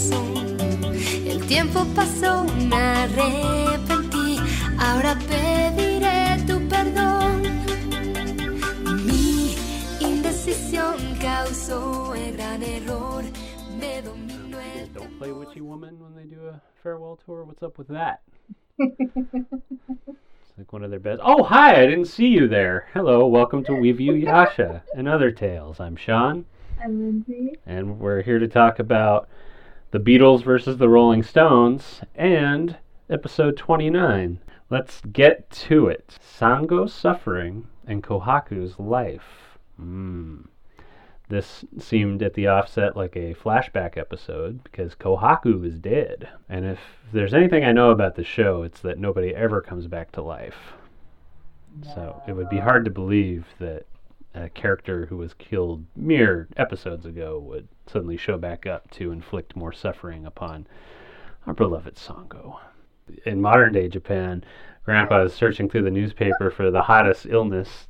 razón. El tiempo pasó, me arrepentí, ahora pediré tu perdón. Mi indecisión causó el gran error, me dominó el Don't play Witchy Woman when they do a farewell tour. What's up with that? It's like one of their best. Oh, hi! I didn't see you there. Hello, welcome to We View Yasha and Other Tales. I'm Sean, I'm Lindsay. and we're here to talk about the Beatles versus the Rolling Stones and episode 29. Let's get to it. Sango's suffering and Kohaku's life. Mm. This seemed at the offset like a flashback episode because Kohaku is dead. And if there's anything I know about the show, it's that nobody ever comes back to life. So it would be hard to believe that a character who was killed mere episodes ago would suddenly show back up to inflict more suffering upon our beloved Sango. In modern day Japan, Grandpa is searching through the newspaper for the hottest illness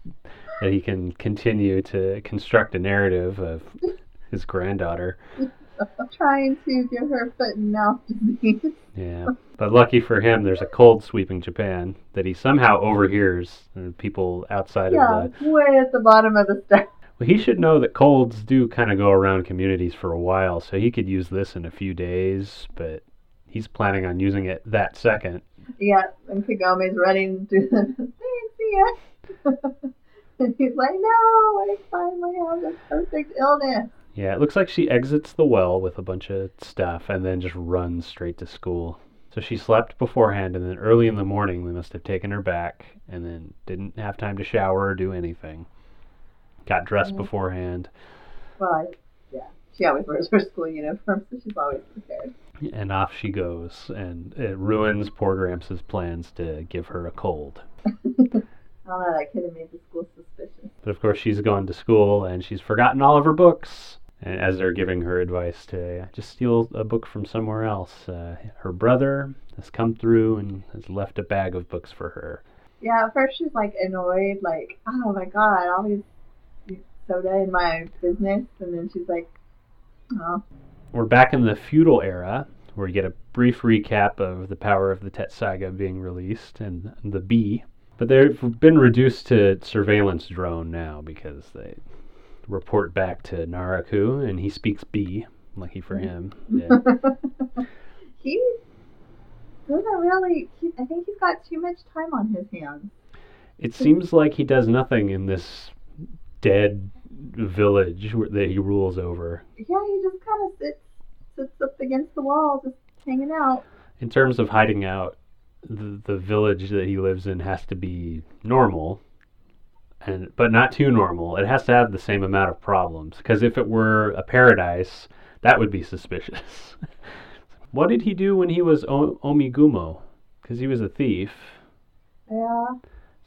that he can continue to construct a narrative of his granddaughter. Trying to give her foot and mouth disease. Yeah. But lucky for him, there's a cold sweeping Japan that he somehow overhears and people outside yeah, of the. way at the bottom of the step. Well, he should know that colds do kind of go around communities for a while, so he could use this in a few days, but he's planning on using it that second. Yeah, and Kagome's running through the thanks, see ya. and he's like, no, I finally have the perfect illness. Yeah, it looks like she exits the well with a bunch of stuff and then just runs straight to school. So she slept beforehand, and then early in the morning, they must have taken her back, and then didn't have time to shower or do anything. Got dressed Mhm. beforehand, Well, I, yeah, she always wears her school uniform, so she's always prepared. and off she goes, and it ruins poor Gramps' plans to give her a cold. I don't know, that could have made the school suspicious. But of course, she's gone to school and she's forgotten all of her books. And as they're giving her advice to just steal a book from somewhere else, uh, her brother has come through and has left a bag of books for her. Yeah, at first she's like annoyed, like, oh my god, all these these soda in my business, and then she's like, oh, We're back in the feudal era, where you get a brief recap of the power of the Tetsaiga being released and the bee. But they've been reduced to surveillance drone now because they report back to Naraku and he speaks B. Lucky for mm-hmm. him. Yeah. he doesn't really. He, I think he's got too much time on his hands. It seems like he does nothing in this dead village that he rules over. Yeah, he just kind of sits sits up against the wall, just hanging out. In terms of hiding out, the, the village that he lives in has to be normal, and but not too normal. It has to have the same amount of problems. Because if it were a paradise, that would be suspicious. what did he do when he was o- Onigumo? Because he was a thief. Yeah,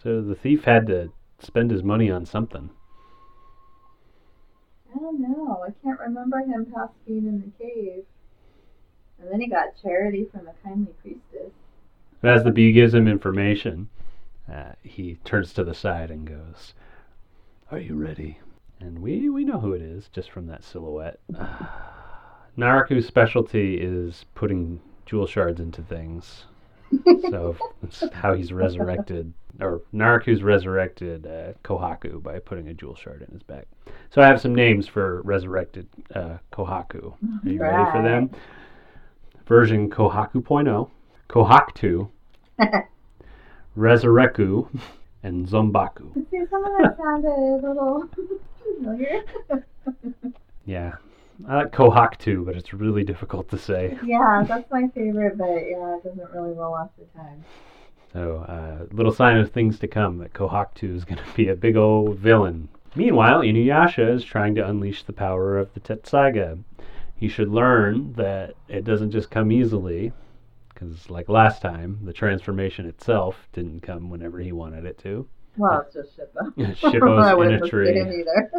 So the thief had to spend his money on something. I don't know. I can't remember him past being in the cave. And then he got charity from the kindly priestess. As the bee gives him information, uh, he turns to the side and goes, Are you ready? And we, we know who it is just from that silhouette. Naraku's specialty is putting jewel shards into things. so that's how he's resurrected, or Naraku's resurrected uh, Kohaku by putting a jewel shard in his back. So I have some names for resurrected uh, Kohaku. Are you right. ready for them? Version Kohaku.0, Kohaku 2, Resurreku and Zombaku. See, some of that sounded a little familiar. yeah. I like Kohak too, but it's really difficult to say. Yeah, that's my favorite, but yeah, it doesn't really roll off the tongue. So, uh, little sign of things to come that Kohak 2 is going to be a big old villain. Meanwhile, Inuyasha is trying to unleash the power of the Tetsaiga. He should learn that it doesn't just come easily, because, like last time, the transformation itself didn't come whenever he wanted it to. Well, it's just Shippo. Shippo's I in a to him tree, either.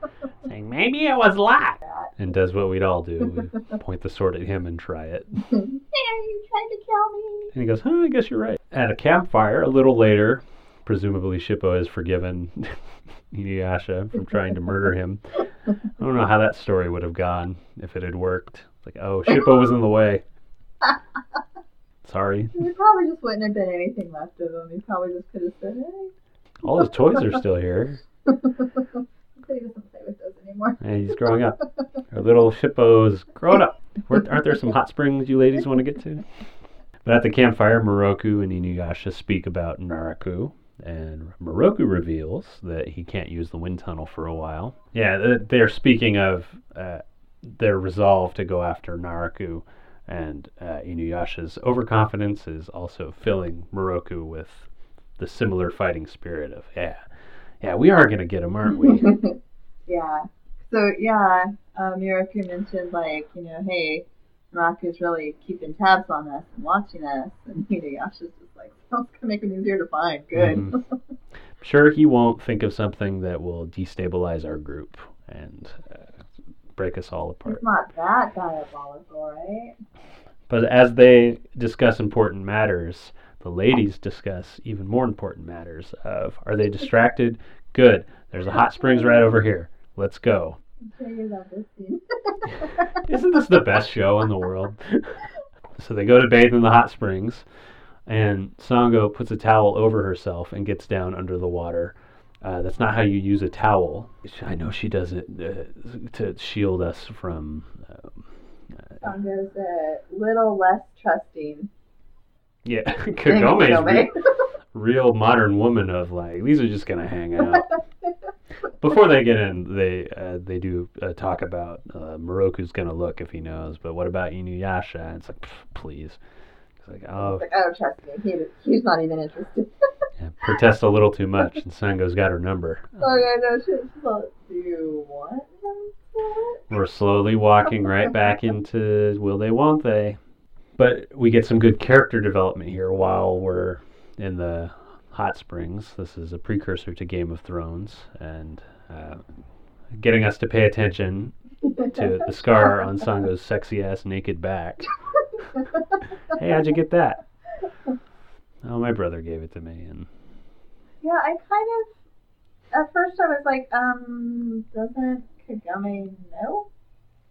saying, Maybe it was luck! And does what we'd all do we point the sword at him and try it. yeah, you tried to kill me. And he goes, huh, I guess you're right. At a campfire, a little later, presumably Shippo has forgiven Inuyasha from trying to murder him. I don't know how that story would have gone if it had worked. Like, oh, Shippo was in the way. Sorry. There probably just wouldn't have been anything left of him. He probably just could have said, hey. All his toys are still here. he doesn't play with those anymore. He's growing up. Our little Shippo's grown up. Aren't there some hot springs you ladies want to get to? But at the campfire, Miroku and Inuyasha speak about Naraku. And Miroku reveals that he can't use the wind tunnel for a while. Yeah, they're speaking of uh, their resolve to go after Naraku. And uh, Inuyasha's overconfidence is also filling Miroku with the similar fighting spirit of, yeah, yeah, we are going to get him, aren't we? yeah. So yeah, um, Miroku mentioned like, you know, hey, Raku's really keeping tabs on us and watching us, and Inuyasha's just like, sounds gonna make him easier to find. Good. Mhm. sure he won't think of something that will destabilize our group and uh, break us all apart. It's not that diabolical, right? But as they discuss important matters, the ladies discuss even more important matters of are they distracted? Good. There's a hot springs right over here. Let's go. I'm sure you love this scene. Isn't this the best show in the world? so they go to bathe in the hot springs, and Sango puts a towel over herself and gets down under the water. Uh, that's not how you use a towel. I know she does it uh, to shield us from. Um, uh, Sango's a little less trusting. yeah, than Kagome's Kagome. re- real modern woman of like these are just gonna hang out. Before they get in, they uh, they do uh, talk about uh, Miroku's gonna look if he knows, but what about Inuyasha? And it's like, "Pff, please. It's like, oh, Like, oh, trust me, he, he's not even interested. yeah, protest a little too much, and Sango's got her number. oh, I know. She's like, do you want? We're slowly walking right back into will they, won't they? But we get some good character development here while we're in the hot springs. This is a precursor to Game of Thrones and uh, getting us to pay attention to the scar on Sango's sexy ass naked back. Hey, how'd you get that? Oh, my brother gave it to me, and Yeah, I kind of. At first, I was like, um, doesn't Kagome know?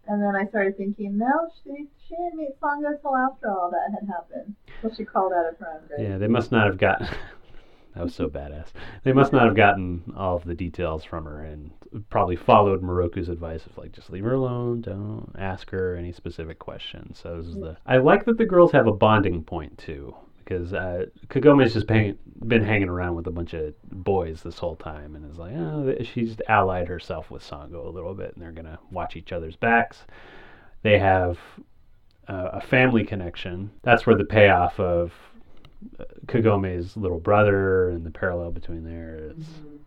And then I started thinking, no, she she didn't meet Sango till after all that had happened. Well, she called out of her own grave. yeah, they must not have gotten. That was so badass. They must not have gotten all of the details from her, and probably followed Miroku's advice of like, just leave her alone, don't ask her any specific questions. So this is the. I like that the girls have a bonding point too, because uh, Kagome's just paying, been hanging around with a bunch of boys this whole time, and is like, oh, she's allied herself with Sango a little bit, and they're gonna watch each other's backs. They have uh, a family connection. That's where the payoff of Kagome's little brother and the parallel between there Mhm.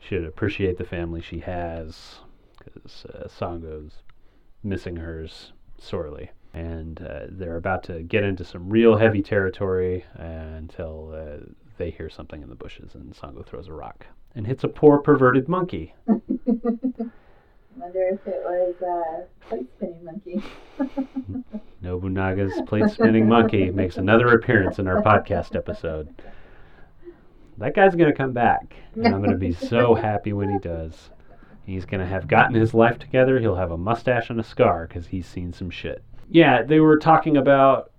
should appreciate the family she has because uh, Sango's missing hers sorely. And uh, they're about to get into some real heavy territory uh, until uh, they hear something in the bushes and Sango throws a rock and hits a poor perverted monkey. Wonder if it was a plate spinning monkey. Nobunaga's plate spinning monkey makes another appearance in our podcast episode. That guy's going to come back, and I'm going to be so happy when he does. He's going to have gotten his life together. He'll have a mustache and a scar because he's seen some shit. Yeah, they were talking about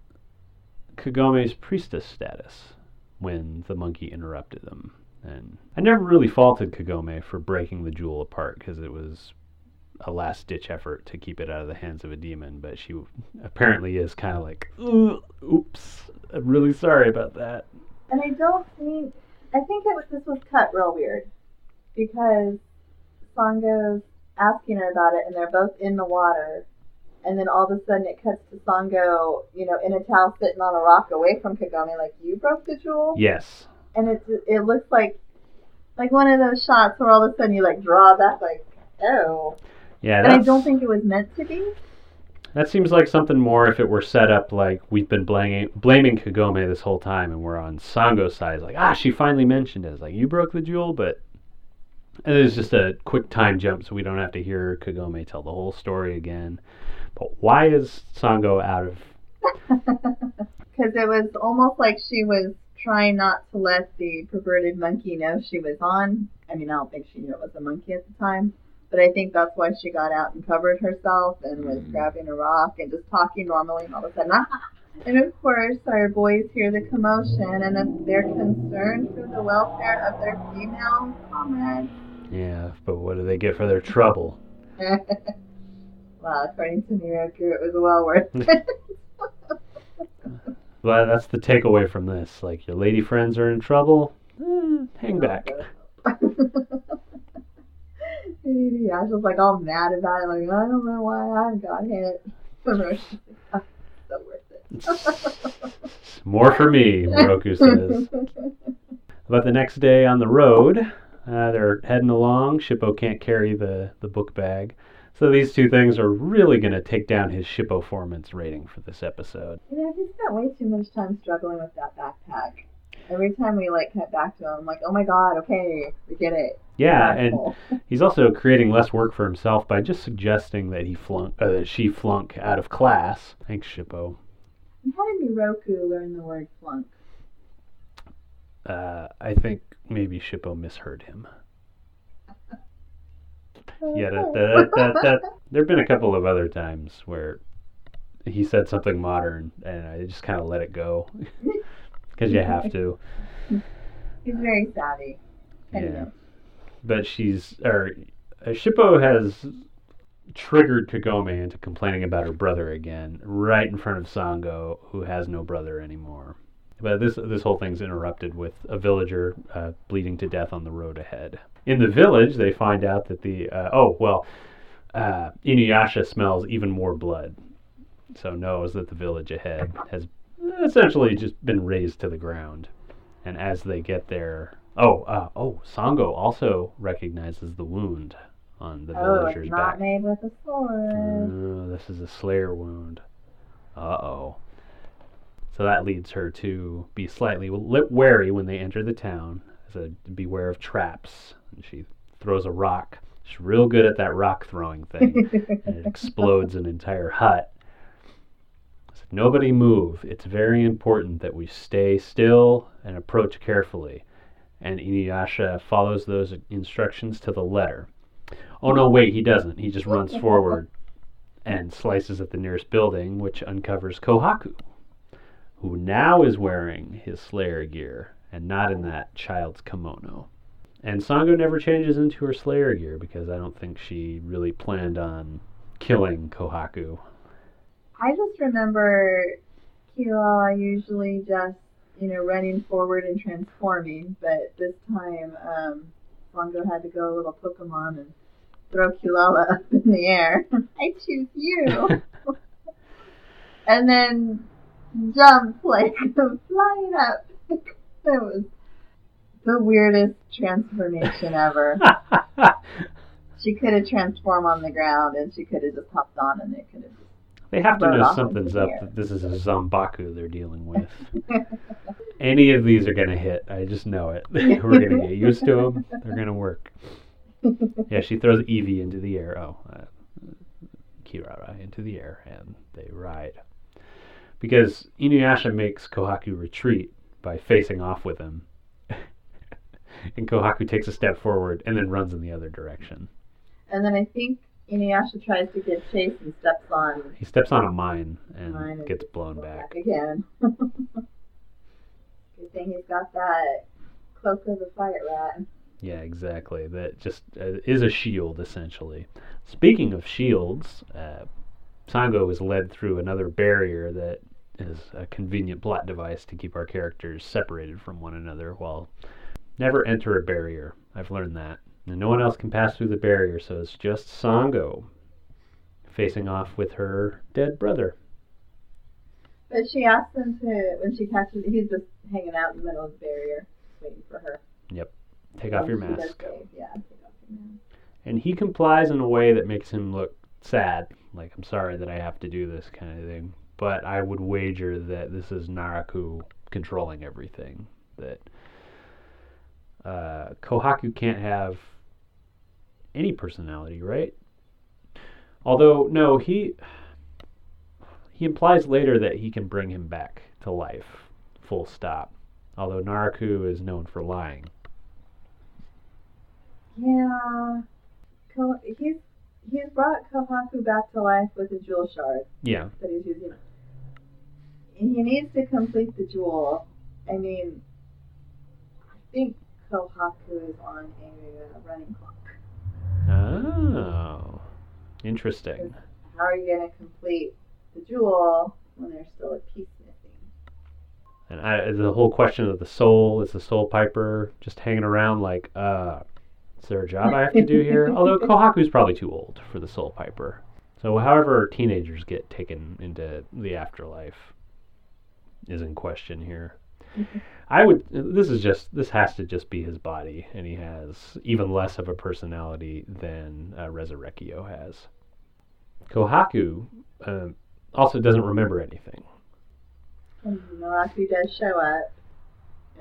Kagome's priestess status when the monkey interrupted them. And I never really faulted Kagome for breaking the jewel apart because it was a last ditch effort to keep it out of the hands of a demon, but she apparently is kind of like, oops, I'm really sorry about that. And I don't think I think it was this was cut real weird because Sango's asking her about it, and they're both in the water, and then all of a sudden it cuts to Sango, you know, in a towel sitting on a rock away from Kagome, like you broke the jewel, Yes. and it's it looks like like one of those shots where all of a sudden you like draw back, like oh, Yeah, and I don't think it was meant to be. that seems like something more if it were set up like we've been blaming, blaming Kagome this whole time and we're on Sango's side. It's like, ah, she finally mentioned it. It's like, you broke the jewel, but it is just a quick time jump so we don't have to hear Kagome tell the whole story again. But why is Sango out of Because it was almost like she was trying not to let the perverted monkey know she was on. I mean, I don't think she knew it was a monkey at the time, But I think that's why she got out and covered herself and was Mm. grabbing a rock and just talking normally, and all of a sudden, ah! And of course, our boys hear the commotion, and they're concerned for the welfare of their female comrades. Yeah, but what do they get for their trouble? well, according to Miroku, it was well worth it. Well, that's the takeaway from this. Like, your lady friends are in trouble, eh, hang back. Yeah, I was like all mad about it. Like, I don't know why I got hit. so worth it. More for me, Miroku says. But the next day on the road, uh, they're heading along. Shippo can't carry the, the book bag. So these two things are really going to take down his Shippoformance rating for this episode. You know, he spent way too much time struggling with that backpack. Every time we like cut back to him, I'm like, oh my god, okay, we get it. Yeah, and he's also creating less work for himself by just suggesting that he flunk, uh, that she flunk out of class. Thanks, Shippo. How did Miroku learn the word flunk? Uh, I think maybe Shippo misheard him. Yeah, that, that, that, that, there have been a couple of other times where he said something modern and I just kind of let it go because you have to. He's very savvy. Yeah. But she's, or uh, Shippo has triggered Kagome into complaining about her brother again, right in front of Sango, who has no brother anymore. But this this whole thing's interrupted with a villager uh, bleeding to death on the road ahead. In the village, they find out that the uh, oh well, uh, Inuyasha smells even more blood, so knows that the village ahead has essentially just been razed to the ground. And as they get there, oh uh, oh, Sango also recognizes the wound on the Oh, villager's it's not back. made with a sword. Oh, this is a Slayer wound. Uh oh. So that leads her to be slightly li- wary when they enter the town. So beware of traps. And she throws a rock. She's real good at that rock throwing thing. and it explodes an entire hut. Nobody move. It's very important that we stay still and approach carefully. And Inuyasha follows those instructions to the letter. Oh no, wait, he doesn't. He just runs forward and slices at the nearest building, which uncovers Kohaku, who now is wearing his Slayer gear and not in that child's kimono. And Sango never changes into her Slayer gear because I don't think she really planned on killing Kohaku. I just remember Kila usually just, you know, running forward and transforming, but this time um, Longo had to go a little Pokemon and throw Kilala up in the air. I choose you! and then jump like flying up. That was the weirdest transformation ever. She could have transformed on the ground and she could have just hopped on and they could have they have to know something's up that this is a Zombaku they're dealing with. Any of these are going to hit. I just know it. We're going to get used to them. They're going to work. Yeah, she throws Eevee into the air. Oh, uh, Kirara into the air, and they ride. Because Inuyasha makes Kohaku retreat by facing off with him. and Kohaku takes a step forward and then runs in the other direction. And then I think Inuyasha tries to get chase and steps on He steps on a mine and Mine gets blown back. again. Good thing he's got that cloak of the fire rat. Yeah, exactly. That just uh, is a shield, essentially. Speaking of shields, uh, Sango is led through another barrier that is a convenient plot device to keep our characters separated from one another. While never enter a barrier, I've learned that. And no one else can pass through the barrier, so it's just Sango facing off with her dead brother. But she asks him to, when she catches, he's just hanging out in the middle of the barrier, waiting for her. Yep. Take off your And she does mask. say, yeah, take off your mask. And he complies in a way that makes him look sad. Like, I'm sorry that I have to do this kind of thing. But I would wager that this is Naraku controlling everything. That uh, Kohaku can't have any personality, right? Although, no, he he implies later that he can bring him back to life, full stop. Although Naraku is known for lying. Yeah. He's he's brought Kohaku back to life with a jewel shard Yeah. that he's using. And he needs to complete the jewel. I mean, I think Kohaku is on a running clock. Oh. Interesting. How are you going to complete the jewel when there's still a piece missing? And I, the whole question of the soul is the soul piper just hanging around like, uh, is there a job I have to do here? Although Kohaku's probably too old for the soul piper. So, however, teenagers get taken into the afterlife is in question here. I would. This is just. This has to just be his body, and he has even less of a personality than uh, Resurrectio has. Kohaku um, also doesn't remember anything. And does show up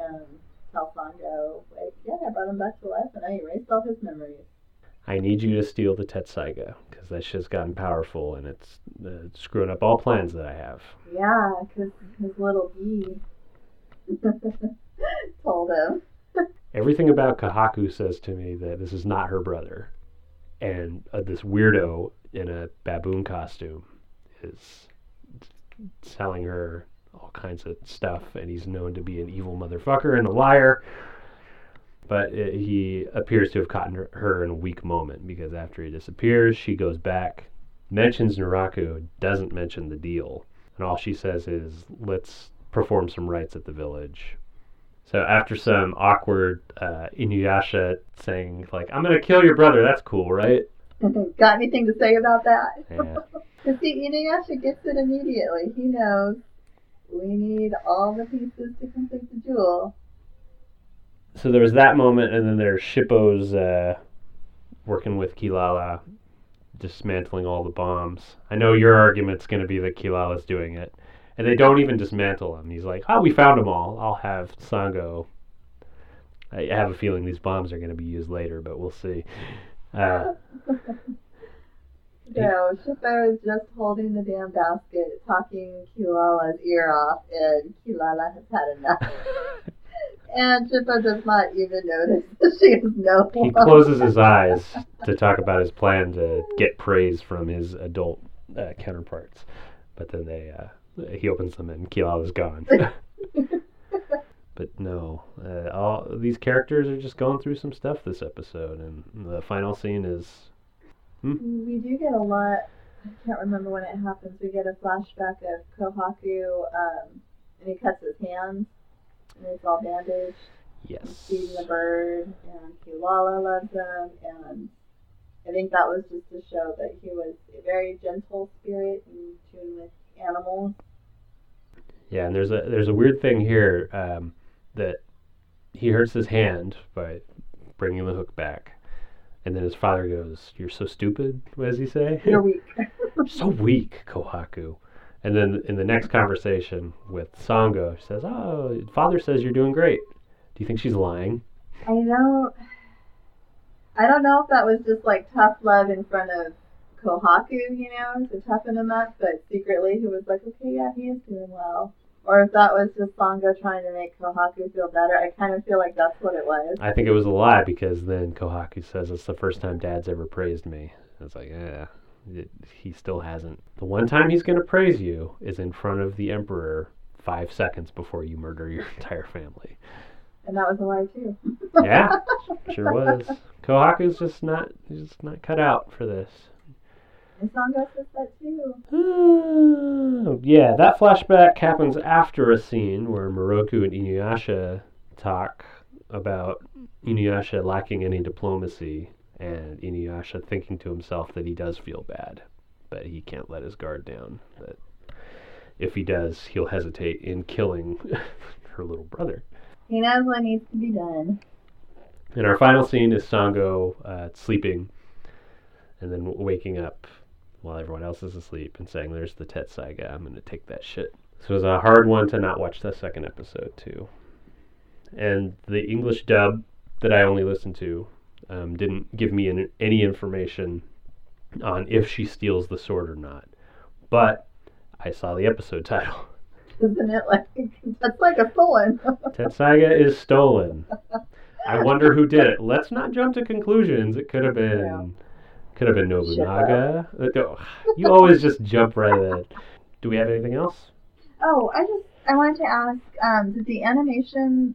and tell Sango, like, yeah, I brought him back to life and I erased all his memories. I need you to steal the Tetsaiga because that shit's gotten powerful and it's uh, screwing up all plans that I have. Yeah, because his little bee told him. Everything about Kohaku says to me that this is not her brother, and uh, this weirdo in a baboon costume is selling her all kinds of stuff, and he's known to be an evil motherfucker and a liar. But uh he appears to have caught her in a weak moment because after he disappears, she goes back, mentions Naraku, doesn't mention the deal, and all she says is, "Let's perform some rites at the village." So after some awkward uh, Inuyasha saying like, "I'm gonna kill your brother," that's cool, right? Got anything to say about that? Yeah. See, Inuyasha gets it immediately. He knows we need all the pieces to complete the jewel. So there was that moment, and then there's Shippo's uh, working with Kilala, dismantling all the bombs. I know your argument's gonna be that Kilala's doing it, and they don't even dismantle them. He's like, "Oh, we found them all. I'll have Sango." I have a feeling these bombs are gonna be used later, but we'll see. Uh, No, Shippo is just holding the damn basket, talking Kilala's ear off, and Kilala has had enough. And Shippo does not even notice that she has no he closes his eyes to talk about his plan to get praise from his adult uh, counterparts, but then they uh, he opens them and Kilala's gone. but no, uh, all these characters are just going through some stuff this episode, and the final scene is We do get a lot. I can't remember when it happens. We get a flashback of Kohaku, um, and he cuts his hand, and it's all bandaged. Yes, feeding the bird, and Kilala loves him, and I think that was just to show that he was a very gentle spirit in tune with animals. yeah, and there's a there's a weird thing here um, that he hurts his hand by bringing the hook back. And then his father goes, "You're so stupid." What does he say? You're weak. so weak, Kohaku. And then in the next conversation with Sango, she says, "Oh, father says you're doing great. Do you think she's lying?" I don't. I don't know if that was just like tough love in front of Kohaku, you know, to toughen him up, but secretly he was like, okay, yeah, he is doing well. Or if that was just Sango trying to make Kohaku feel better. I kind of feel like that's what it was. I think it was a lie because then Kohaku says it's the first time Dad's ever praised me. It's like, yeah, it, he still hasn't. The one time he's going to praise you is in front of the Emperor five seconds before you murder your entire family. And that was a lie too. Yeah, sure was. Kohaku's just not, he's just not cut out for this. And Sango says that too. Yeah, that flashback happens after a scene where Miroku and Inuyasha talk about Inuyasha lacking any diplomacy and Inuyasha thinking to himself that he does feel bad, but he can't let his guard down. That if he does, he'll hesitate in killing her little brother. He knows what needs to be done. And our final scene is Sango uh, sleeping and then waking up while everyone else is asleep and saying, There's the Tetsaiga. I'm going to take that shit. This was a hard one to not watch the second episode, too. And the English dub that I only listened to um, didn't give me an, any information on if she steals the sword or not. But I saw the episode title. Isn't it like that's like a stolen? Tetsaiga is stolen. I wonder who did it. Let's not jump to conclusions. It could have been Yeah. Could have been Nobunaga. Uh, You always just jump right in. Do we have anything else? Oh, I just I wanted to ask, um, did the animation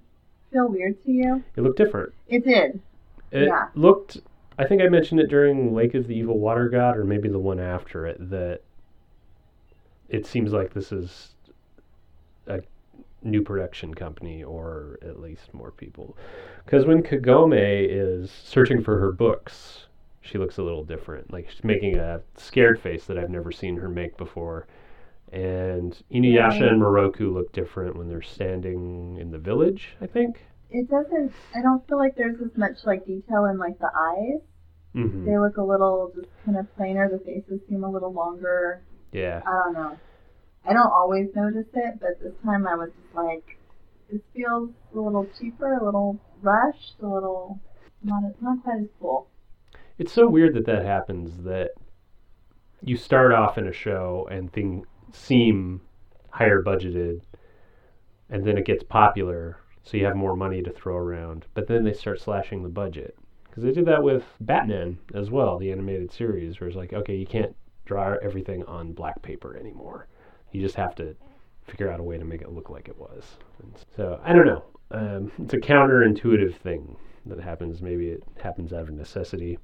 feel weird to you? It looked different. It did. It Yeah. looked. I think I mentioned it during Lake of the Evil Water God, or maybe the one after it. That it seems like this is a new production company, or at least more people. Because when Kagome is searching for her books, she looks a little different. Like she's making a scared face that I've never seen her make before. And Inuyasha Right. and Miroku look different when they're standing in the village. I think. It doesn't. I don't feel like there's as much like detail in like the eyes. hmm They look a little just kind of plainer. The faces seem a little longer. Yeah. I don't know. I don't always notice it, but this time I was just like, this feels a little cheaper, a little rushed, a little not not quite as cool. It's so weird that that happens that you start off in a show and things seem higher budgeted and then it gets popular so you have more money to throw around but then they start slashing the budget. Because they did that with Batman as well the animated series where it's like okay you can't draw everything on black paper anymore. You just have to figure out a way to make it look like it was. And so I don't know. Um, it's a counterintuitive thing that happens. Maybe it happens out of necessity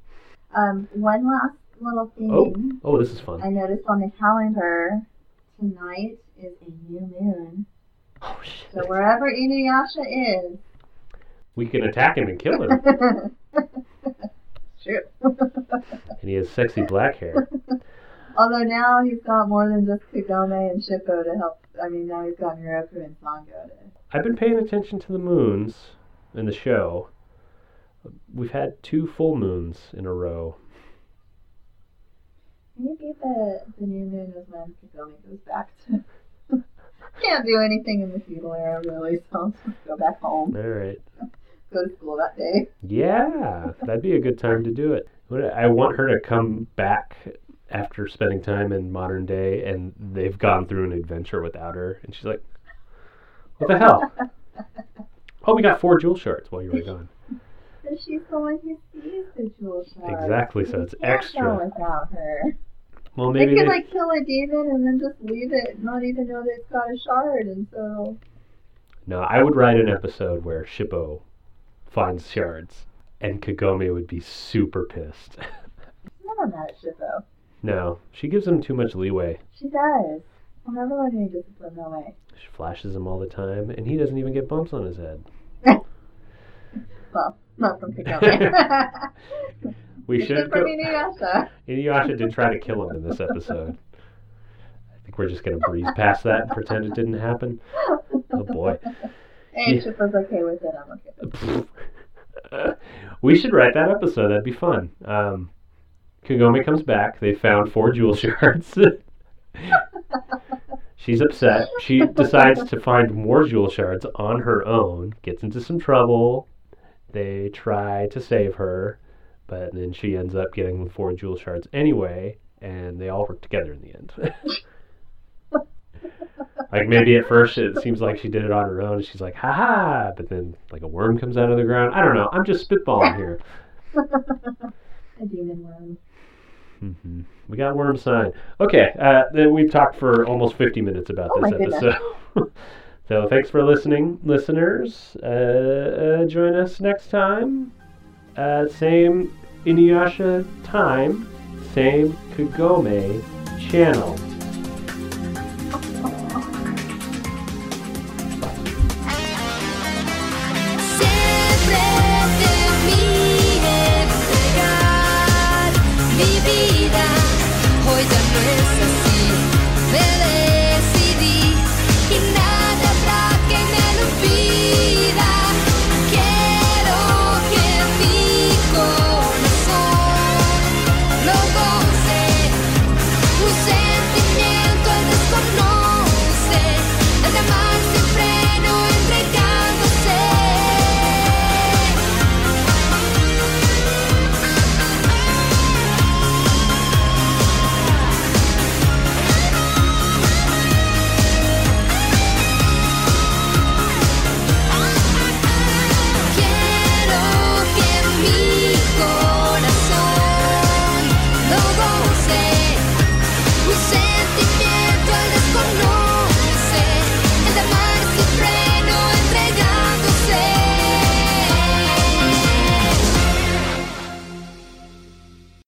Um, one last little thing Oh, oh, this is fun. I noticed on the calendar tonight is a new moon. Oh shit! So wherever Inuyasha is, We can attack him and kill him, True. and he has sexy black hair. Although now he's got more than just Kagome and Shippo to help. I mean, now he's got Miroku and Sango to. I've been paying attention to the moons in the show. We've had two full moons in a row. Maybe the the new moon is when Kagome goes back to. Can't do anything in the feudal era really, so go back home, All right. go to school that day. Yeah, that'd be a good time to do it. I want her to come back after spending time in modern day, and they've gone through an adventure without her, and she's like, "What the hell? Oh, we got four jewel shards while you were gone." She's the one who sees the jewel shards. Exactly, so it's extra. without her. Well, They could they, like kill a demon and then just leave it, not even know that it's got a shard, and so No, I would write an episode where Shippo finds shards, and Kagome would be super pissed. she's never mad at Shippo. no, she gives him too much leeway. She does. I'll never let any discipline way. She flashes him all the time, and he doesn't even get bumps on his head. Well, not from Kagome. We Except should from go. Inuyasha. Inuyasha did try to kill him in this episode. I think we're just gonna breeze past that and pretend it didn't happen. Oh boy. And Yeah. Shippo's okay with it. I'm okay. with we should write that episode. That'd be fun. Um, Kagome comes back. They found four jewel shards. She's upset. She decides to find more jewel shards on her own. Gets into some trouble. They try to save her, but then she ends up getting the four jewel shards anyway, and they all work together in the end. like maybe at first it seems like she did it on her own. She's like, "Ha ha!" But then like a worm comes out of the ground. I don't know. I'm just spitballing here. A demon worm. hmm We got worm sign. Okay, uh, then we've talked for almost 50 minutes about Oh this episode. so thanks for listening, listeners. Uh, uh, join us next time. Uh, same Inuyasha time, same Kagome channel.